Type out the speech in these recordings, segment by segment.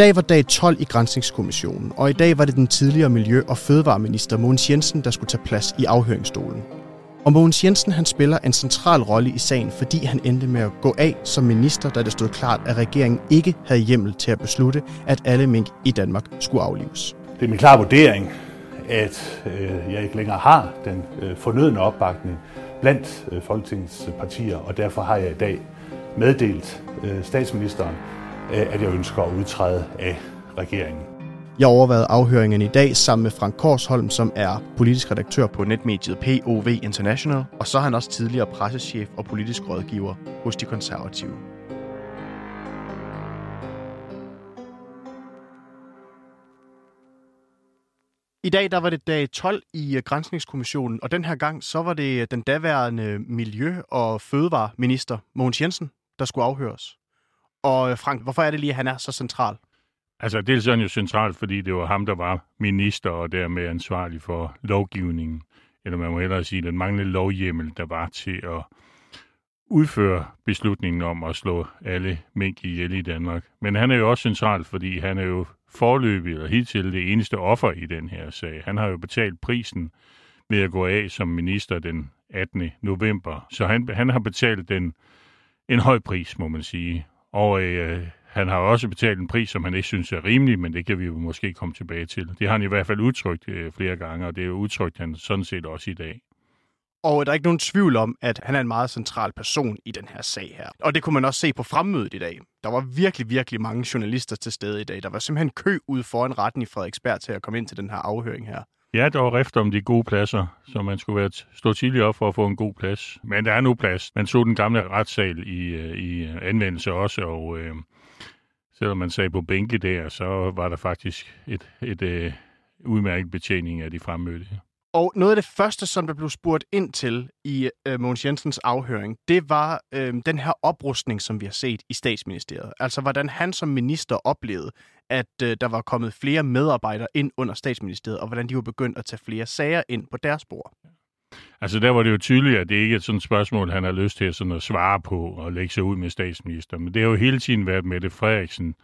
Dag var dag 12 i Grænsningskommissionen, og i dag var det den tidligere Miljø- og Fødevareminister Mogens Jensen, der skulle tage plads i afhøringsstolen. Og Mogens Jensen han spiller en central rolle i sagen, fordi han endte med at gå af som minister, da det stod klart, at regeringen ikke havde hjemmel til at beslutte, at alle mink i Danmark skulle aflives. Det er min klare vurdering, at øh, jeg ikke længere har den øh, fornødne opbakning blandt øh, Folketingets partier, og derfor har jeg i dag meddelt øh, statsministeren, Øh, at jeg ønsker at udtræde af regeringen. Jeg overvejede afhøringen i dag sammen med Frank Korsholm, som er politisk redaktør på netmediet POV International, og så er han også tidligere pressechef og politisk rådgiver hos de konservative. I dag der var det dag 12 i øh, Grænsningskommissionen, og den her gang så var det øh, den daværende Miljø- og Fødevareminister Mogens Jensen, der skulle afhøres. Og øh, Frank, hvorfor er det lige, at han er så central? Altså, det er sådan jo centralt, fordi det var ham, der var minister og dermed ansvarlig for lovgivningen. Eller man må hellere sige, den manglende lovhjemmel, der var til at udføre beslutningen om at slå alle mink ihjel i Danmark. Men han er jo også central, fordi han er jo forløbig eller hidtil det eneste offer i den her sag. Han har jo betalt prisen ved at gå af som minister den 18. november. Så han, han har betalt den, en høj pris, må man sige. Og øh, han har også betalt en pris, som han ikke synes er rimelig, men det kan vi jo måske komme tilbage til. Det har han i hvert fald udtrykt øh, flere gange, og det er jo udtrykt han sådan set også i dag. Og der er ikke nogen tvivl om, at han er en meget central person i den her sag her. Og det kunne man også se på fremmødet i dag. Der var virkelig, virkelig mange journalister til stede i dag. Der var simpelthen kø ud foran retten i Frederiksberg til at komme ind til den her afhøring her. Ja, der var rift om de gode pladser, så man skulle være stå tidligt op for at få en god plads. Men der er nu plads. Man så den gamle retssal i, øh, i øh, anvendelse også, og øh, selvom man sagde på bænke der, så var der faktisk et, et, et øh, udmærket betjening af de fremmødte. Og noget af det første, som der blev spurgt ind til i øh, Mogens Jensens afhøring, det var øh, den her oprustning, som vi har set i statsministeriet. Altså hvordan han som minister oplevede, at øh, der var kommet flere medarbejdere ind under statsministeriet, og hvordan de var begyndt at tage flere sager ind på deres bord. Altså der var det jo tydeligt, at det ikke er sådan et spørgsmål, han har lyst til sådan at svare på og lægge sig ud med statsminister. Men det har jo hele tiden været Mette Frederiksen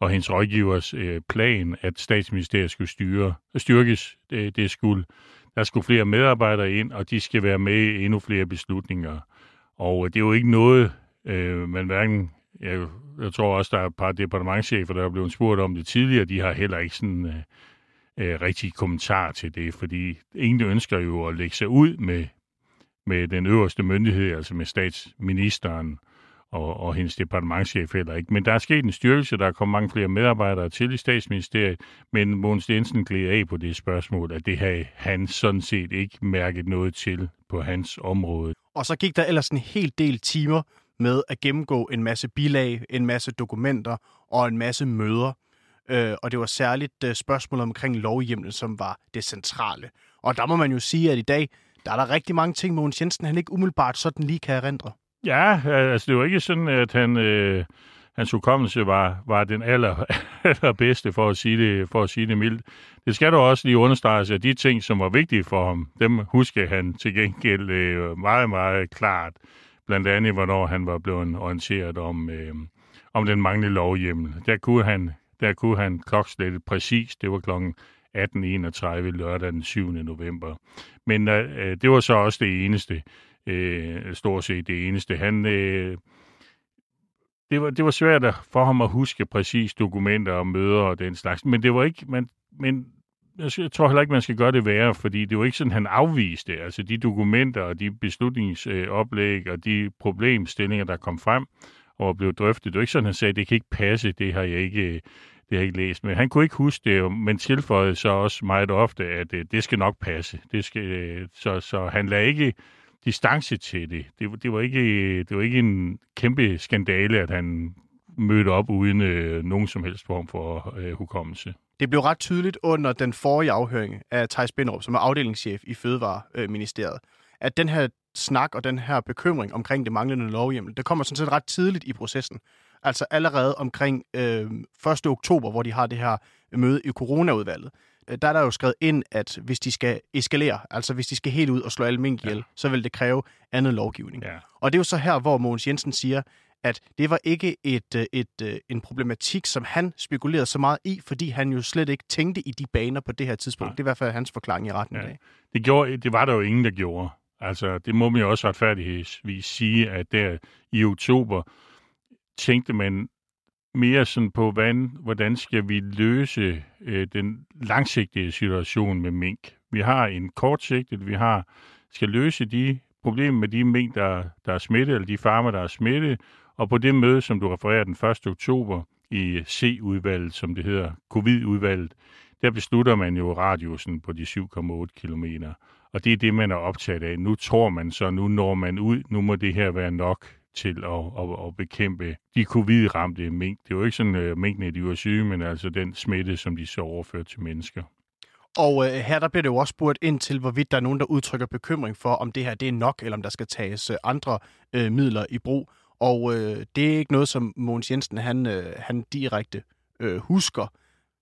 og hendes rådgivers øh, plan, at statsministeriet skulle styre, styrkes. Det, det skulle der skulle flere medarbejdere ind, og de skal være med i endnu flere beslutninger. Og øh, det er jo ikke noget, øh, man hverken... Jeg, jeg tror også, der er et par departementchefer, der er blevet spurgt om det tidligere. De har heller ikke sådan øh, øh, rigtig kommentar til det, fordi ingen ønsker jo at lægge sig ud med, med den øverste myndighed, altså med statsministeren og, og hendes departementchef heller ikke. Men der er sket en styrkelse, der er kommet mange flere medarbejdere til i statsministeriet, men Mogens Jensen gled af på det spørgsmål, at det havde han sådan set ikke mærket noget til på hans område. Og så gik der ellers en hel del timer med at gennemgå en masse bilag, en masse dokumenter og en masse møder. Øh, og det var særligt øh, spørgsmålet omkring lovhjemmel, som var det centrale. Og der må man jo sige, at i dag, der er der rigtig mange ting, Mogens Jensen han ikke umiddelbart sådan lige kan erindre. Ja, altså det var ikke sådan, at han, øh, hans hukommelse var, var den aller, allerbedste, for at, sige det, for at sige det mildt. Det skal dog også lige understreges, at de ting, som var vigtige for ham, dem husker han til gengæld øh, meget, meget klart. Blandt andet, hvornår han var blevet orienteret om, øh, om den manglende lovhjemmel. Der kunne han, der kunne han klokslætte præcis. Det var klokken 18.31 lørdag den 7. november. Men øh, øh, det var så også det eneste øh, stort set det eneste. Han, øh, det, var, det var svært for ham at huske præcis dokumenter og møder og den slags, men det var ikke, man, men jeg tror heller ikke, man skal gøre det værre, fordi det var ikke sådan, han afviste. Altså de dokumenter og de beslutningsoplæg og de problemstillinger, der kom frem og blev drøftet. Det var ikke sådan, han sagde, det kan ikke passe, det har jeg ikke, øh, det har jeg ikke læst. Men han kunne ikke huske det, men tilføjede så også meget ofte, at øh, det skal nok passe. Det skal, øh, så, så han lagde ikke distance til det. Det, det, var ikke, det var ikke en kæmpe skandale, at han mødte op uden øh, nogen som helst form for øh, hukommelse. Det blev ret tydeligt under den forrige afhøring af Thijs Binderup, som er afdelingschef i Fødevareministeriet, at den her snak og den her bekymring omkring det manglende lovhjemmel, det kommer sådan set ret tidligt i processen. Altså allerede omkring øh, 1. oktober, hvor de har det her møde i coronaudvalget, der er der jo skrevet ind, at hvis de skal eskalere, altså hvis de skal helt ud og slå alle mink ihjel, ja. så vil det kræve andet lovgivning. Ja. Og det er jo så her, hvor Mogens Jensen siger, at det var ikke et, øh, et, et, øh, en problematik, som han spekulerede så meget i, fordi han jo slet ikke tænkte i de baner på det her tidspunkt. Nej. Det er i hvert fald hans forklaring i retten ja. i dag. Det, gjorde, det var der jo ingen, der gjorde. Altså, det må man jo også retfærdighedsvis sige, at der i oktober tænkte man mere sådan på, hvordan, hvordan skal vi løse øh, den langsigtede situation med mink. Vi har en kortsigtet, vi har skal løse de problemer med de mink, der, der er smittet, eller de farmer, der er smittet, og på det møde, som du refererer den 1. oktober i C-udvalget, som det hedder, covid-udvalget, der beslutter man jo radiusen på de 7,8 km. Og det er det, man er optaget af. Nu tror man så, nu når man ud, nu må det her være nok til at, at, at bekæmpe de covid-ramte mink. Det var ikke sådan, at minkene de var syge, men altså den smitte, som de så overført til mennesker. Og øh, her der bliver det jo også spurgt ind til, hvorvidt der er nogen, der udtrykker bekymring for, om det her det er nok, eller om der skal tages øh, andre øh, midler i brug. Og øh, det er ikke noget, som Mogens Jensen han, øh, han direkte øh, husker.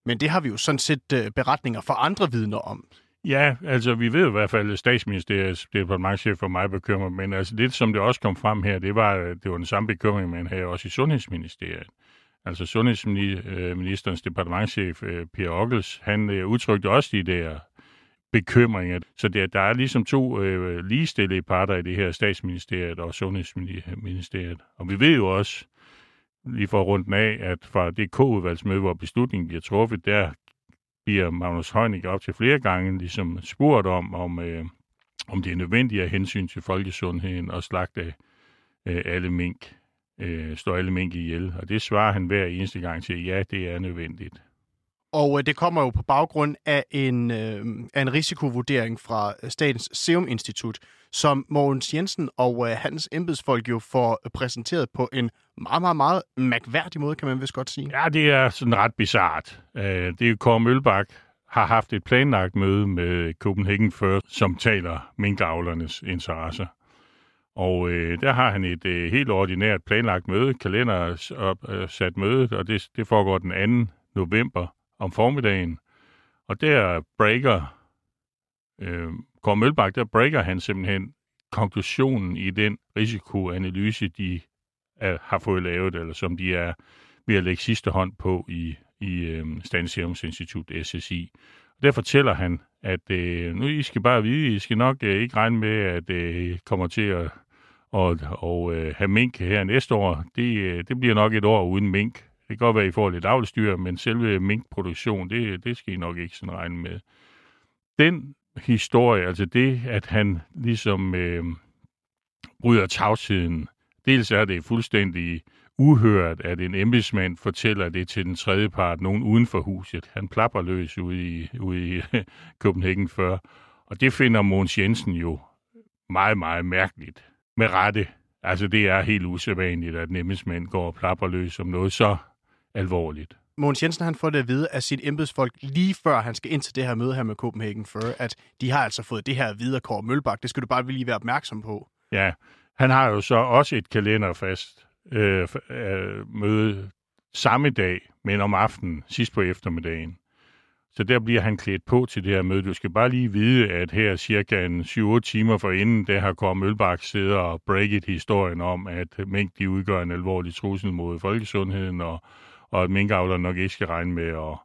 Men det har vi jo sådan set øh, beretninger fra andre vidner om. Ja, altså vi ved i hvert fald, at statsministeriets departementchef for mig bekymrer, men altså det, som det også kom frem her, det var, det var den samme bekymring, man havde også i Sundhedsministeriet. Altså Sundhedsministerens departementchef, øh, Per Ockels, han øh, udtrykte også de der bekymringer. Så der, der er ligesom to øh, ligestillede parter i det her statsministeriet og Sundhedsministeriet. Og vi ved jo også, lige for rundt af, at fra det K-udvalgsmøde, hvor beslutningen bliver truffet, der bliver Magnus Heunicke op til flere gange ligesom spurgt om, om, øh, om det er nødvendigt af hensyn til folkesundheden og slagte øh, alle mink, øh, slå alle mink ihjel. Og det svarer han hver eneste gang til, ja, det er nødvendigt. Og øh, det kommer jo på baggrund af en, øh, af en risikovurdering fra øh, Statens Serum Institut, som Mogens Jensen og øh, hans embedsfolk jo får præsenteret på en meget, meget, meget mærkværdig måde, kan man vist godt sige. Ja, det er sådan ret bizart. Øh, det er jo Kåre Mølbak, har haft et planlagt møde med Copenhagen First, som taler minkavlernes interesser. Og øh, der har han et øh, helt ordinært planlagt møde, kalender op, øh, sat mødet, og det, det foregår den 2. november om formiddagen. Og der breaker øh, Kåre Mølbak, der breaker han simpelthen konklusionen i den risikoanalyse, de er, har fået lavet, eller som de er ved at lægge sidste hånd på i, i øh, Statens Serum Institut, SSI. Og der fortæller han, at øh, nu I skal bare vide, I skal nok øh, ikke regne med, at øh, kommer til at og, og øh, have mink her næste år. Det, øh, det bliver nok et år uden mink. Det kan godt være, at I får lidt avlstyr, men selve minkproduktion, det, det skal I nok ikke sådan regne med. Den historie, altså det, at han ligesom øh, bryder tavsheden, dels er det fuldstændig uhørt, at en embedsmand fortæller det til den tredje part, nogen uden for huset. Han plapper løs ude i, ude i Copenhagen før. Og det finder Måns Jensen jo meget, meget mærkeligt. Med rette. Altså, det er helt usædvanligt, at en embedsmand går og plapper løs om noget så alvorligt. Mogens Jensen han får det at vide af sit embedsfolk lige før han skal ind til det her møde her med Copenhagen Fur, at de har altså fået det her videre Kåre Mølbak. Det skal du bare lige være opmærksom på. Ja, han har jo så også et kalenderfast øh, øh, møde samme dag, men om aftenen, sidst på eftermiddagen. Så der bliver han klædt på til det her møde. Du skal bare lige vide, at her cirka en 7-8 timer for inden, der har Kåre Mølbak siddet og breaket historien om, at mink de udgør en alvorlig trussel mod folkesundheden, og, og at minkavler nok ikke skal regne med at,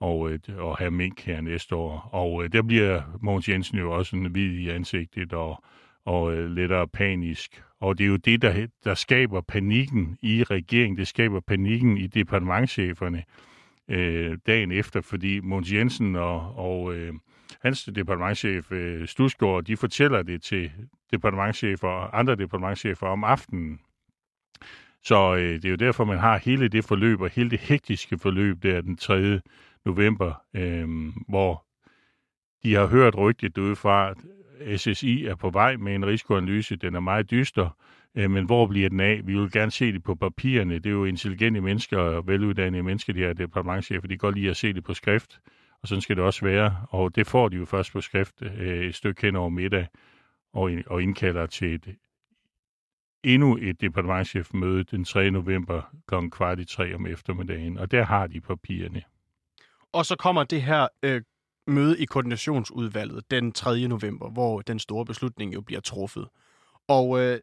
og, øh, og have mink her næste år. Og øh, der bliver Mogens Jensen jo også en hvid i ansigtet og, og lidt lettere panisk. Og det er jo det, der, der skaber panikken i regeringen. Det skaber panikken i departementcheferne øh, dagen efter, fordi Mogens Jensen og, og øh, hans departementchef øh, Stusgaard, de fortæller det til departementchefer og andre departementchefer om aftenen. Så øh, det er jo derfor, man har hele det forløb, og hele det hektiske forløb der den 3. november, øh, hvor de har hørt rygtet ud fra, at SSI er på vej med en risikoanalyse. Den er meget dyster, Øh, men hvor bliver den af? Vi vil gerne se det på papirerne. Det er jo intelligente mennesker og veluddannede mennesker, de her departementchefer. De kan godt lide at se det på skrift, og sådan skal det også være. Og det får de jo først på skrift øh, et stykke hen over middag, og, og indkalder til et, endnu et departementchefmøde den 3. november kl. kvart i tre om eftermiddagen, og der har de papirerne. Og så kommer det her øh, møde i koordinationsudvalget den 3. november, hvor den store beslutning jo bliver truffet. Og øh,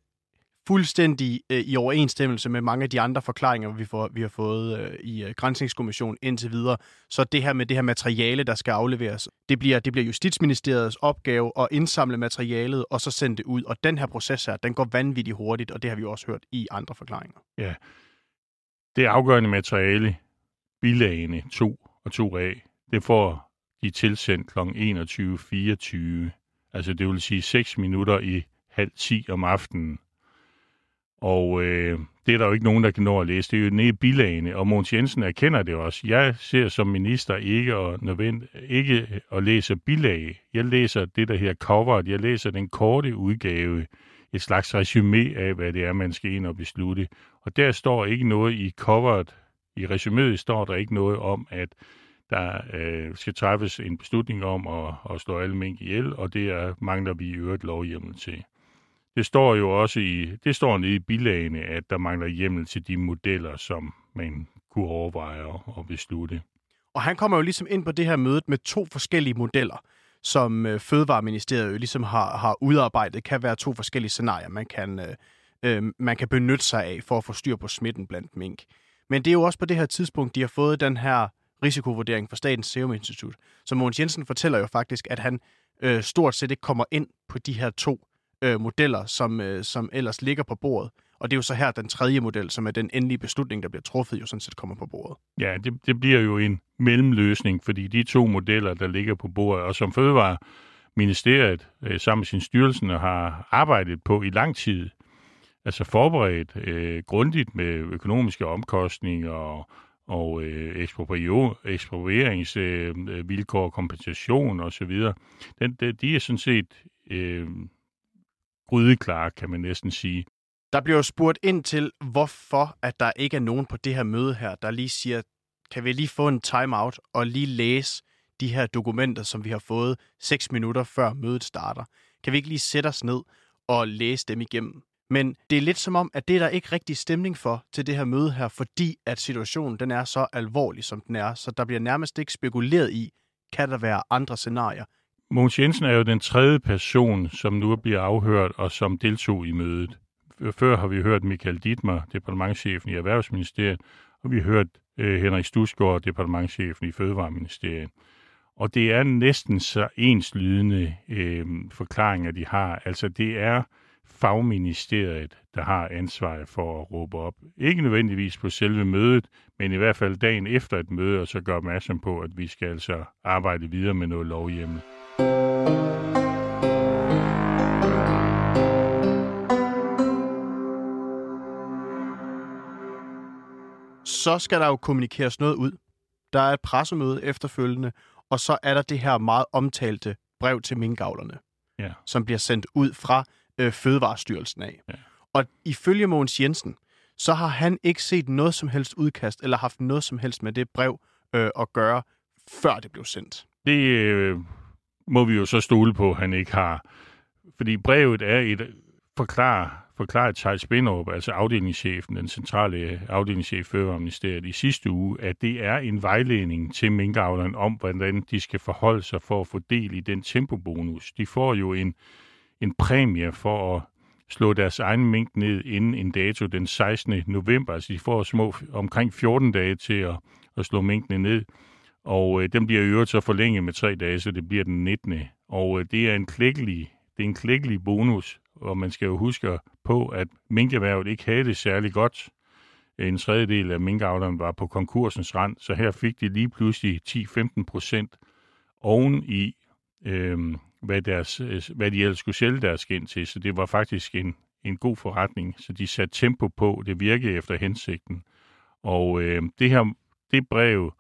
fuldstændig øh, i overensstemmelse med mange af de andre forklaringer, vi, får, vi har fået øh, i øh, Grænsningskommissionen indtil videre. Så det her med det her materiale, der skal afleveres, det bliver, det bliver Justitsministeriets opgave at indsamle materialet og så sende det ud. Og den her proces her, den går vanvittigt hurtigt, og det har vi også hørt i andre forklaringer. Ja, det afgørende materiale, bilagene 2 og 2A, det får de tilsendt kl. 21.24. Altså det vil sige 6 minutter i halv 10 om aftenen. Og øh, det er der jo ikke nogen, der kan nå at læse. Det er jo nede i bilagene, og Måns Jensen erkender det også. Jeg ser som minister ikke at, nødvend, ikke at læse bilag. Jeg læser det, der her coveret. Jeg læser den korte udgave, et slags resume af, hvad det er, man skal ind og beslutte. Og der står ikke noget i coveret. I resuméet står der ikke noget om, at der øh, skal træffes en beslutning om at, at slå alle mink ihjel, og det er, mangler vi i øvrigt lovhjemmel til. Det står jo også i, det står nede i bilagene, at der mangler hjemmel til de modeller, som man kunne overveje at, beslutte. Og han kommer jo ligesom ind på det her møde med to forskellige modeller, som øh, Fødevareministeriet jo ligesom har, har udarbejdet. kan være to forskellige scenarier, man kan, øh, øh, man kan benytte sig af for at få styr på smitten blandt mink. Men det er jo også på det her tidspunkt, de har fået den her risikovurdering fra Statens Serum Institut. Så Mogens Jensen fortæller jo faktisk, at han øh, stort set ikke kommer ind på de her to øh, modeller, som, øh, som ellers ligger på bordet. Og det er jo så her den tredje model, som er den endelige beslutning, der bliver truffet, jo sådan set kommer på bordet. Ja, det, det bliver jo en mellemløsning, fordi de to modeller, der ligger på bordet, og som Fødevareministeriet øh, sammen med sin styrelsen har arbejdet på i lang tid, altså forberedt øh, grundigt med økonomiske omkostninger og, og øh, eksproprieringsvilkår, øh, kompensation osv., den, de, de er sådan set øh, grydeklare, kan man næsten sige. Der bliver jo spurgt ind til, hvorfor at der ikke er nogen på det her møde her, der lige siger, kan vi lige få en timeout og lige læse de her dokumenter, som vi har fået 6 minutter før mødet starter? Kan vi ikke lige sætte os ned og læse dem igennem? Men det er lidt som om, at det er der ikke rigtig stemning for til det her møde her, fordi at situationen den er så alvorlig, som den er. Så der bliver nærmest ikke spekuleret i, kan der være andre scenarier. Mogens Jensen er jo den tredje person, som nu bliver afhørt og som deltog i mødet. Før har vi hørt Michael Dittmer, departementchefen i Erhvervsministeriet, og vi har hørt øh, Henrik Stusgaard, departementchefen i Fødevareministeriet. Og det er næsten så enslydende øh, forklaringer, de har. Altså det er fagministeriet, der har ansvaret for at råbe op. Ikke nødvendigvis på selve mødet, men i hvert fald dagen efter et møde, og så gøre opmærksom på, at vi skal altså arbejde videre med noget lovhjemmel. Så skal der jo kommunikeres noget ud. Der er et pressemøde efterfølgende, og så er der det her meget omtalte brev til minkavlerne, ja. som bliver sendt ud fra øh, Fødevarestyrelsen af. Ja. Og ifølge Mogens Jensen, så har han ikke set noget som helst udkast, eller haft noget som helst med det brev øh, at gøre, før det blev sendt. Det øh, må vi jo så stole på, han ikke har. Fordi brevet er et forklar, forklare Charles Spinderup, altså afdelingschefen, den centrale øh, afdelingschef Fødevareministeriet i sidste uge, at det er en vejledning til minkavlerne om, hvordan de skal forholde sig for at få del i den tempobonus. De får jo en en præmie for at slå deres egen mink ned inden en dato den 16. november. Altså de får små omkring 14 dage til at, at slå minkene ned. Og øh, den bliver i øvrigt så forlænget med tre dage, så det bliver den 19. Og øh, det er en klækkelig, det er en klækkelig bonus, og man skal jo huske på, at minkerhvervet ikke havde det særlig godt. En tredjedel af minkavlerne var på konkursens rand, så her fik de lige pludselig 10-15 procent oven i øh, hvad, deres, hvad de ellers skulle sælge deres skin til. Så det var faktisk en, en god forretning. Så de satte tempo på. Det virkede efter hensigten. Og øh, det her det brev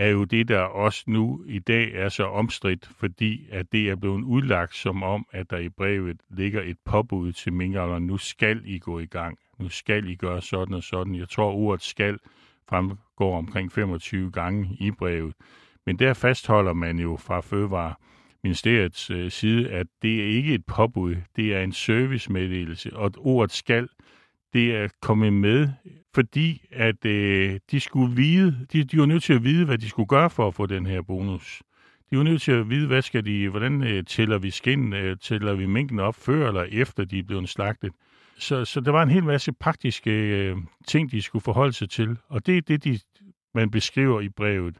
er jo det, der også nu i dag er så omstridt, fordi at det er blevet udlagt som om, at der i brevet ligger et påbud til minkavlerne. Nu skal I gå i gang. Nu skal I gøre sådan og sådan. Jeg tror, ordet skal fremgår omkring 25 gange i brevet. Men der fastholder man jo fra Fødevareministeriets øh, side, at det er ikke et påbud, det er en servicemeddelelse, og ordet skal, det er kommet med, fordi at øh, de skulle vide, de, de var nødt til at vide, hvad de skulle gøre for at få den her bonus. De var nødt til at vide, hvad skal de, hvordan øh, tæller vi skin, øh, tæller vi mængden op før eller efter de er blevet slagtet. så, så der var en hel masse praktiske øh, ting, de skulle forholde sig til, og det er det, de, man beskriver i brevet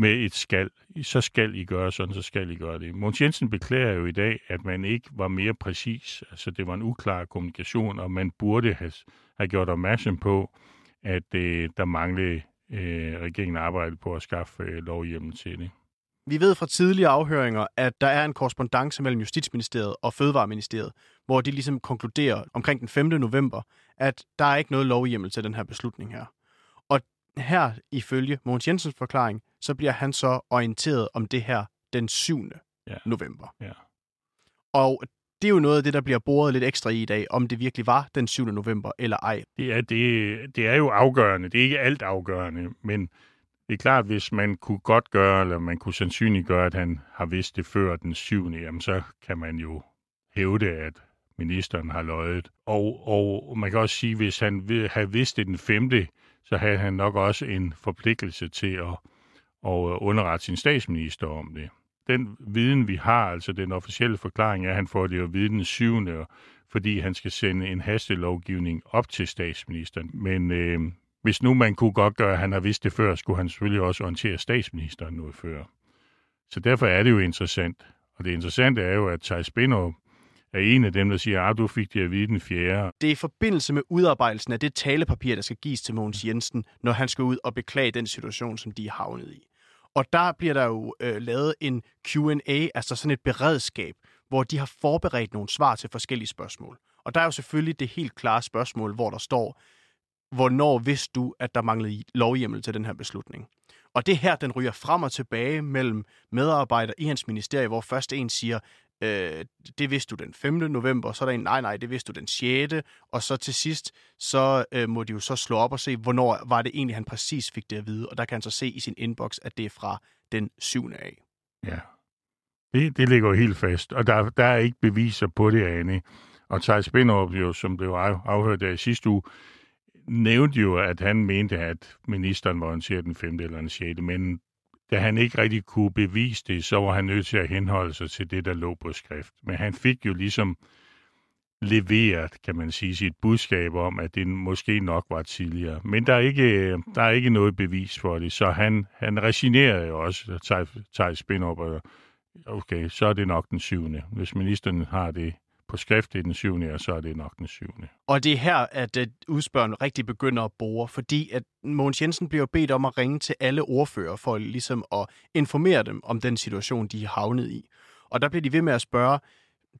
med et skal. Så skal I gøre sådan, så skal I gøre det. Måns Jensen beklager jo i dag, at man ikke var mere præcis. Altså, det var en uklar kommunikation, og man burde have, have gjort opmærksom på, at øh, der manglede øh, regeringen arbejde på at skaffe øh, lovhjemmel til det. Vi ved fra tidligere afhøringer, at der er en korrespondence mellem Justitsministeriet og Fødevareministeriet, hvor de ligesom konkluderer omkring den 5. november, at der er ikke noget lovhjemmel til den her beslutning her. Her, ifølge Mogens Jensens forklaring, så bliver han så orienteret om det her den 7. Ja. november. Ja. Og det er jo noget af det, der bliver boret lidt ekstra i i dag, om det virkelig var den 7. november eller ej. Det er, det, det er jo afgørende. Det er ikke alt afgørende, men det er klart, hvis man kunne godt gøre, eller man kunne sandsynligt gøre, at han har vidst det før den 7. Jamen, så kan man jo hævde, at ministeren har løjet. Og, og man kan også sige, hvis han vil have vidst det den 5., så havde han nok også en forpligtelse til at, at øh, underrette sin statsminister om det. Den viden, vi har, altså den officielle forklaring er, at han får det jo vide den 7., fordi han skal sende en hastelovgivning op til statsministeren. Men øh, hvis nu man kunne godt gøre, at han har vidst det før, skulle han selvfølgelig også orientere statsministeren noget før. Så derfor er det jo interessant. Og det interessante er jo, at Thijs Binderup er en af dem, der siger, at du fik det at vide den fjerde. Det er i forbindelse med udarbejdelsen af det talepapir, der skal gives til Mogens Jensen, når han skal ud og beklage den situation, som de er havnet i. Og der bliver der jo øh, lavet en Q&A, altså sådan et beredskab, hvor de har forberedt nogle svar til forskellige spørgsmål. Og der er jo selvfølgelig det helt klare spørgsmål, hvor der står, hvornår vidste du, at der manglede lovhjemmel til den her beslutning? Og det her, den ryger frem og tilbage mellem medarbejdere i hans ministerie, hvor først en siger, øh, det vidste du den 5. november, så er der en, nej, nej, det vidste du den 6. Og så til sidst, så øh, må de jo så slå op og se, hvornår var det egentlig, han præcis fik det at vide. Og der kan han så se i sin inbox, at det er fra den 7. af. Ja, det, det ligger jo helt fast, og der, der er ikke beviser på det, Anne. Og Thijs Binderup, jo, som blev afhørt der i sidste uge, nævnte jo, at han mente, at ministeren var orienteret den 5. eller den 6. Men da han ikke rigtig kunne bevise det, så var han nødt til at henholde sig til det, der lå på skrift. Men han fik jo ligesom leveret, kan man sige, sit budskab om, at det måske nok var tidligere. Men der er ikke, der er ikke noget bevis for det, så han, han resignerede jo også, tager, tager spin Spinderup, og okay, så er det nok den syvende. Hvis ministeren har det på skrift i den syvende, og så er det nok den syvende. Og det er her, at øh, udspørgen rigtig begynder at bore, fordi at Mogens Jensen bliver bedt om at ringe til alle ordfører for ligesom at informere dem om den situation, de er havnet i. Og der bliver de ved med at spørge,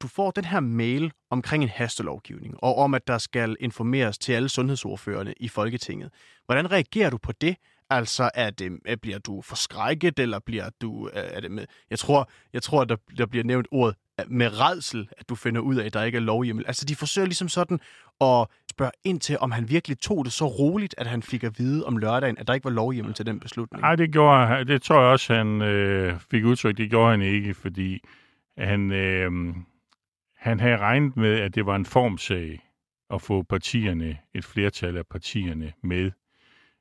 du får den her mail omkring en hastelovgivning, og om, at der skal informeres til alle sundhedsordførerne i Folketinget. Hvordan reagerer du på det? Altså, er det, øh, bliver du forskrækket, eller bliver du... Øh, er det med, jeg tror, jeg tror der, der bliver nævnt ordet med redsel, at du finder ud af, at der ikke er lovhjemmel. Altså, de forsøger ligesom sådan at spørge ind til, om han virkelig tog det så roligt, at han fik at vide om lørdagen, at der ikke var lovhjemmel til den beslutning. Nej, det gjorde Det tror jeg også, han øh, fik udtrykt. Det gjorde han ikke, fordi han, øh, han havde regnet med, at det var en formsag at få partierne, et flertal af partierne med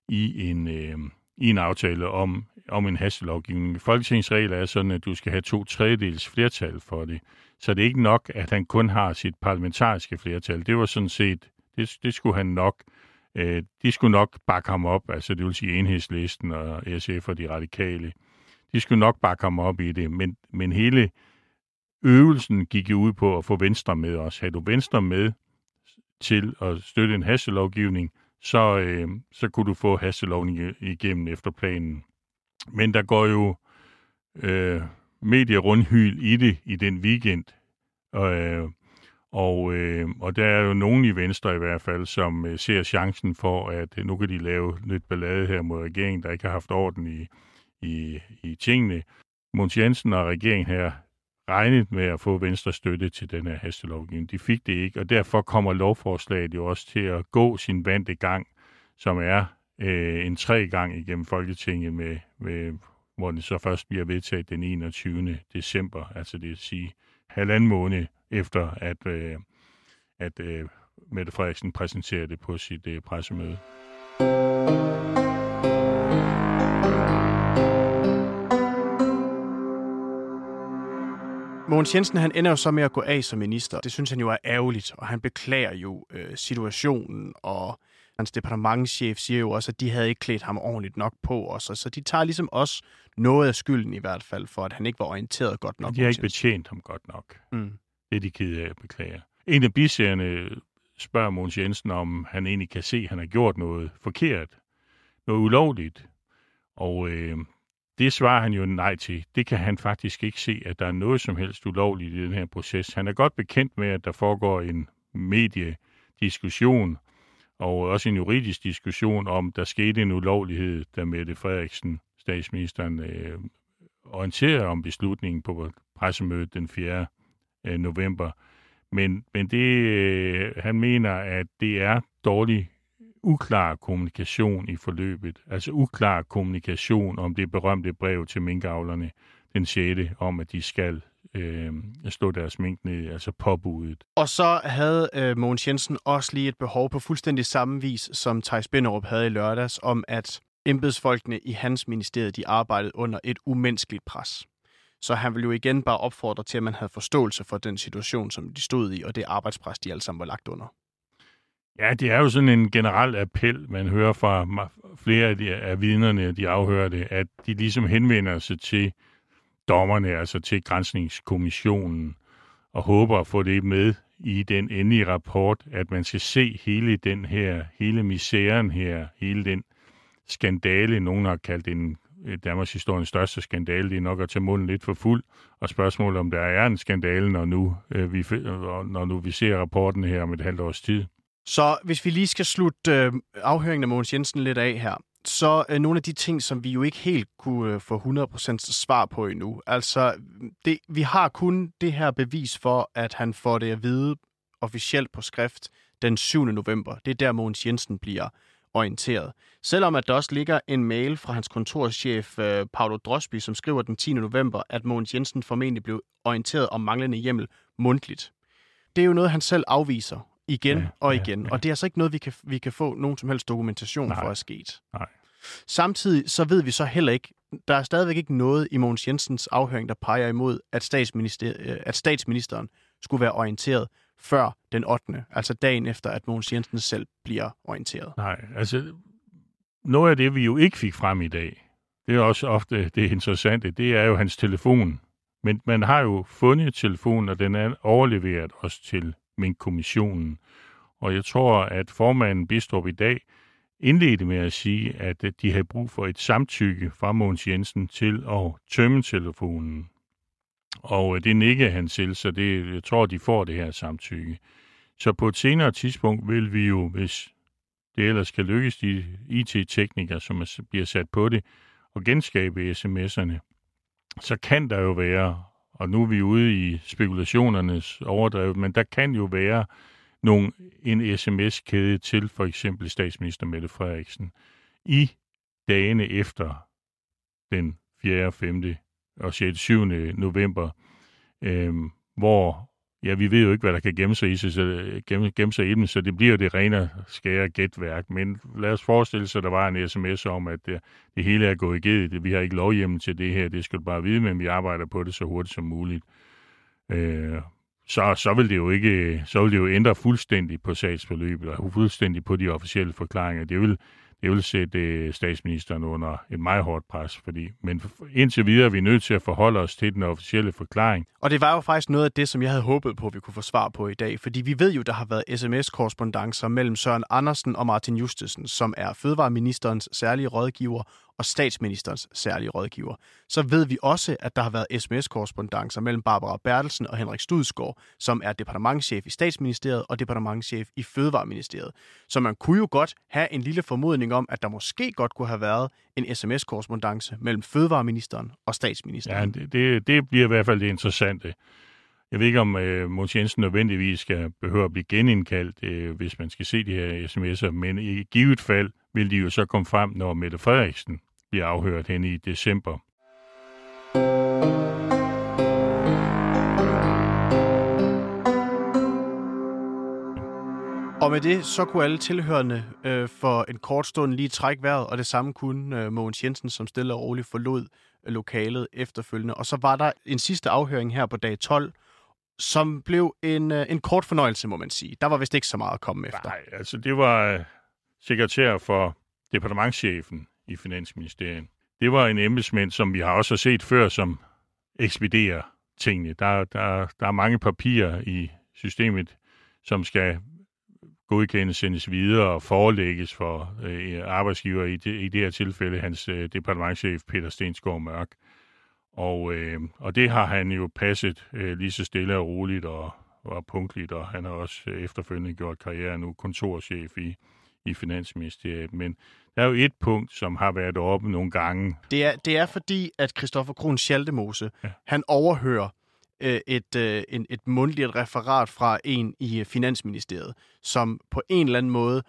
i en, øh, i en aftale om, om en hastelovgivning. Folketingets regler er sådan, at du skal have to tredjedels flertal for det. Så det er ikke nok, at han kun har sit parlamentariske flertal. Det var sådan set, det, det skulle han nok, øh, de skulle nok bakke ham op, altså det vil sige enhedslisten og SF og de radikale. De skulle nok bakke ham op i det, men, men hele øvelsen gik jo ud på at få Venstre med os. Havde du Venstre med til at støtte en hastelovgivning, så, øh, så kunne du få hastelovning igennem efter planen. Men der går jo øh, medierundhyl i det i den weekend. Øh, og, øh, og der er jo nogen i Venstre i hvert fald, som øh, ser chancen for, at øh, nu kan de lave lidt ballade her mod regeringen, der ikke har haft orden i, i, i tingene. Mons Jensen og regeringen her regnet med at få Venstre støtte til den her hastelovgivning. De fik det ikke, og derfor kommer lovforslaget jo også til at gå sin vante gang, som er øh, en tre gang igennem Folketinget, med, med, hvor den så først bliver vedtaget den 21. december, altså det vil sige halvanden måned efter, at, øh, at øh, Mette Frederiksen præsenterede det på sit øh, pressemøde. Mogens Jensen han ender jo så med at gå af som minister. Det synes han jo er ærgerligt, og han beklager jo øh, situationen, og hans departementschef siger jo også, at de havde ikke klædt ham ordentligt nok på os, så de tager ligesom også noget af skylden i hvert fald, for at han ikke var orienteret godt nok. De har ikke betjent ham godt nok. Mm. Det er de kede af at beklage. En af biserierne spørger Mogens Jensen, om han egentlig kan se, at han har gjort noget forkert, noget ulovligt. Og øh, det svarer han jo nej til. Det kan han faktisk ikke se, at der er noget som helst ulovligt i den her proces. Han er godt bekendt med, at der foregår en mediediskussion, og også en juridisk diskussion om, der skete en ulovlighed, da Mette Frederiksen, statsministeren, øh, orienterer om beslutningen på pressemødet den 4. Øh, november. Men, men det, øh, han mener, at det er dårlig, uklar kommunikation i forløbet. Altså uklar kommunikation om det berømte brev til minkavlerne den 6. om, at de skal øh, slå deres mink ned, altså påbudet. Og så havde øh, Mogens Jensen også lige et behov på fuldstændig samme vis, som Thijs Binderup havde i lørdags, om at embedsfolkene i hans ministerie, de arbejdede under et umenneskeligt pres. Så han ville jo igen bare opfordre til, at man havde forståelse for den situation, som de stod i, og det arbejdspres, de alle sammen var lagt under. Ja, det er jo sådan en generel appel, man hører fra flere af, de, af vidnerne, de afhørte, at de ligesom henvender sig til dommerne, altså til grænsningskommissionen, og håber at få det med i den endelige rapport, at man skal se hele den her, hele misæren her, hele den skandale, nogen har kaldt en øh, Danmarks historiens største skandale. Det er nok at tage munden lidt for fuld. Og spørgsmålet om der er en skandale, når nu, øh, vi, når nu vi ser rapporten her om et halvt års tid. Så hvis vi lige skal slutte øh, afhøringen af Mogens Jensen lidt af her, så øh, nogle af de ting, som vi jo ikke helt kunne øh, få 100% svar på endnu. Altså, det, vi har kun det her bevis for, at han får det at vide officielt på skrift den 7. november. Det er der, Mogens Jensen bliver orienteret. Selvom at der også ligger en mail fra hans kontorchef øh, Paolo Drosby, som skriver den 10. november, at Mogens Jensen formentlig blev orienteret om manglende hjemmel mundtligt. Det er jo noget, han selv afviser igen ja, og igen, ja, ja. og det er altså ikke noget, vi kan, vi kan få nogen som helst dokumentation Nej. for at sket. Nej. Samtidig så ved vi så heller ikke, der er stadigvæk ikke noget i Mogens Jensens afhøring, der peger imod, at, statsminister, øh, at statsministeren skulle være orienteret før den 8. Altså dagen efter, at Mogens Jensen selv bliver orienteret. Nej, altså noget af det, vi jo ikke fik frem i dag, det er også ofte det interessante, det er jo hans telefon. Men man har jo fundet telefonen, og den er overleveret også til min kommissionen. Og jeg tror, at formanden Bistrup i dag indledte med at sige, at de havde brug for et samtykke fra Mogens Jensen til at tømme telefonen. Og øh, det nikkede han til, så det, jeg tror, de får det her samtykke. Så på et senere tidspunkt vil vi jo, hvis det ellers kan lykkes, de IT-teknikere, som bliver sat på det, og genskabe sms'erne, så kan der jo være, og nu er vi ude i spekulationernes overdrev, men der kan jo være nogle, en sms-kæde til for eksempel statsminister Mette Frederiksen i dagene efter den 4., 5. og 6. 7. november, øh, hvor ja, vi ved jo ikke, hvad der kan gemme sig i, sig, så, gemme, gemme sig i dem, så det bliver jo det rene skære gætværk. Men lad os forestille sig, at der var en sms om, at det, det hele er gået i givet. Vi har ikke lovhjemmel til det her, det skal du bare vide, men vi arbejder på det så hurtigt som muligt. Øh, så, så vil det jo ikke, så vil det jo ændre fuldstændig på sagsforløbet, og fuldstændig på de officielle forklaringer. Det vil, det vil sætte statsministeren under et meget hårdt pres, fordi, men indtil videre er vi nødt til at forholde os til den officielle forklaring. Og det var jo faktisk noget af det, som jeg havde håbet på, at vi kunne få svar på i dag, fordi vi ved jo, der har været sms-korrespondencer mellem Søren Andersen og Martin Justesen, som er fødevareministerens særlige rådgiver, og statsministerens særlige rådgiver. Så ved vi også, at der har været sms-korrespondencer mellem Barbara Bertelsen og Henrik Studsgaard, som er departementchef i statsministeriet og departementchef i Fødevareministeriet. Så man kunne jo godt have en lille formodning om, at der måske godt kunne have været en sms-korrespondance mellem Fødevareministeren og statsministeren. Ja, det, det bliver i hvert fald det interessante. Jeg ved ikke, om øh, Måns Jensen nødvendigvis skal behøve at blive genindkaldt, øh, hvis man skal se de her sms'er, men i givet fald vil de jo så komme frem, når Mette Frederiksen bliver afhørt hen i december. Og med det, så kunne alle tilhørende øh, for en kort stund lige trække vejret, og det samme kunne øh, Mogens Jensen, som stille og roligt forlod øh, lokalet efterfølgende. Og så var der en sidste afhøring her på dag 12, som blev en, øh, en kort fornøjelse, må man sige. Der var vist ikke så meget at komme efter. Nej, altså det var øh, sekretær for departementchefen i Finansministeriet. Det var en embedsmænd, som vi har også set før, som ekspederer tingene. Der, der, der er mange papirer i systemet, som skal godkendes, sendes videre og forelægges for øh, arbejdsgiver, i det, i det her tilfælde hans øh, departementchef Peter Stensgaard Mørk. Og, øh, og det har han jo passet øh, lige så stille og roligt og, og punktligt, og han har også efterfølgende gjort karriere nu kontorchef i, i Finansministeriet. Men der er jo et punkt, som har været oppe nogle gange. Det er, det er fordi, at Christoffer Kron Schaldemose, ja. han overhører øh, et, øh, en, et mundtligt referat fra en i Finansministeriet, som på en eller anden måde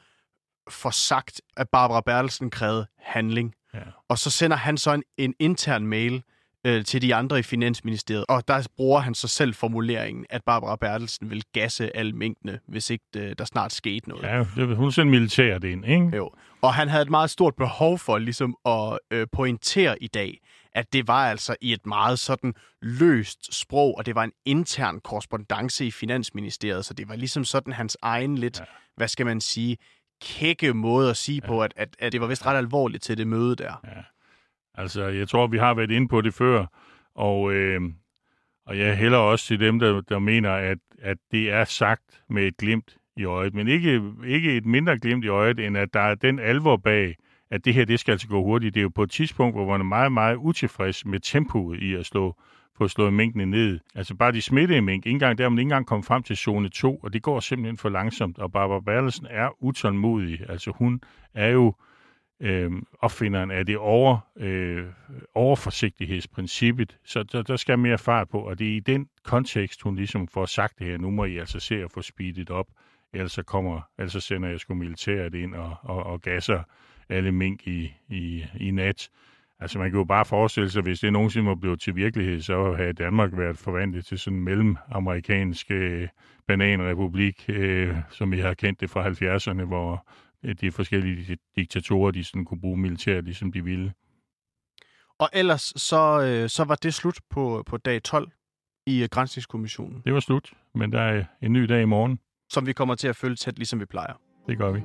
får sagt, at Barbara Bertelsen krævede handling. Ja. Og så sender han så en, en intern mail øh, til de andre i Finansministeriet, og der bruger han så selv formuleringen, at Barbara Bertelsen vil gasse alle mængdene, hvis ikke øh, der snart skete noget. Ja, det, hun sendte militæret ind, ikke? Jo, og han havde et meget stort behov for ligesom at øh, pointere i dag, at det var altså i et meget sådan løst sprog, og det var en intern korrespondence i Finansministeriet, så det var ligesom sådan hans egen lidt, ja. hvad skal man sige, kække måde at sige ja. på, at, at, at det var vist ret alvorligt til det møde der. Ja. Altså, jeg tror, vi har været inde på det før, og, øh, og jeg hælder også til dem, der, der mener, at, at det er sagt med et glimt i øjet, men ikke, ikke et mindre glimt i øjet, end at der er den alvor bag, at det her, det skal altså gå hurtigt. Det er jo på et tidspunkt, hvor man er meget, meget utilfreds med tempoet i at slå, få slået mængdene ned. Altså bare de smittede mink, ikke engang der man ikke engang kom frem til zone 2, og det går simpelthen for langsomt, og Barbara Berlesen er utålmodig. Altså hun er jo øh, Øhm, opfinderen af det over, øh, overforsigtighedsprincippet, så der, der skal mere fart på, og det er i den kontekst, hun ligesom får sagt det her, nu må I altså se at få speedet op, ellers så, kommer, ellers så sender jeg sgu militæret ind og, og, og gasser alle mink i, i, i nat. Altså man kan jo bare forestille sig, hvis det nogensinde må blive til virkelighed, så har Danmark været forvandlet til sådan en mellemamerikansk øh, bananrepublik, øh, som vi har kendt det fra 70'erne, hvor de forskellige diktatorer, de sådan kunne bruge militær, ligesom de ville. Og ellers så, øh, så var det slut på, på dag 12 i øh, Grænsningskommissionen. Det var slut, men der er en ny dag i morgen. Som vi kommer til at følge tæt, ligesom vi plejer. Det gør vi.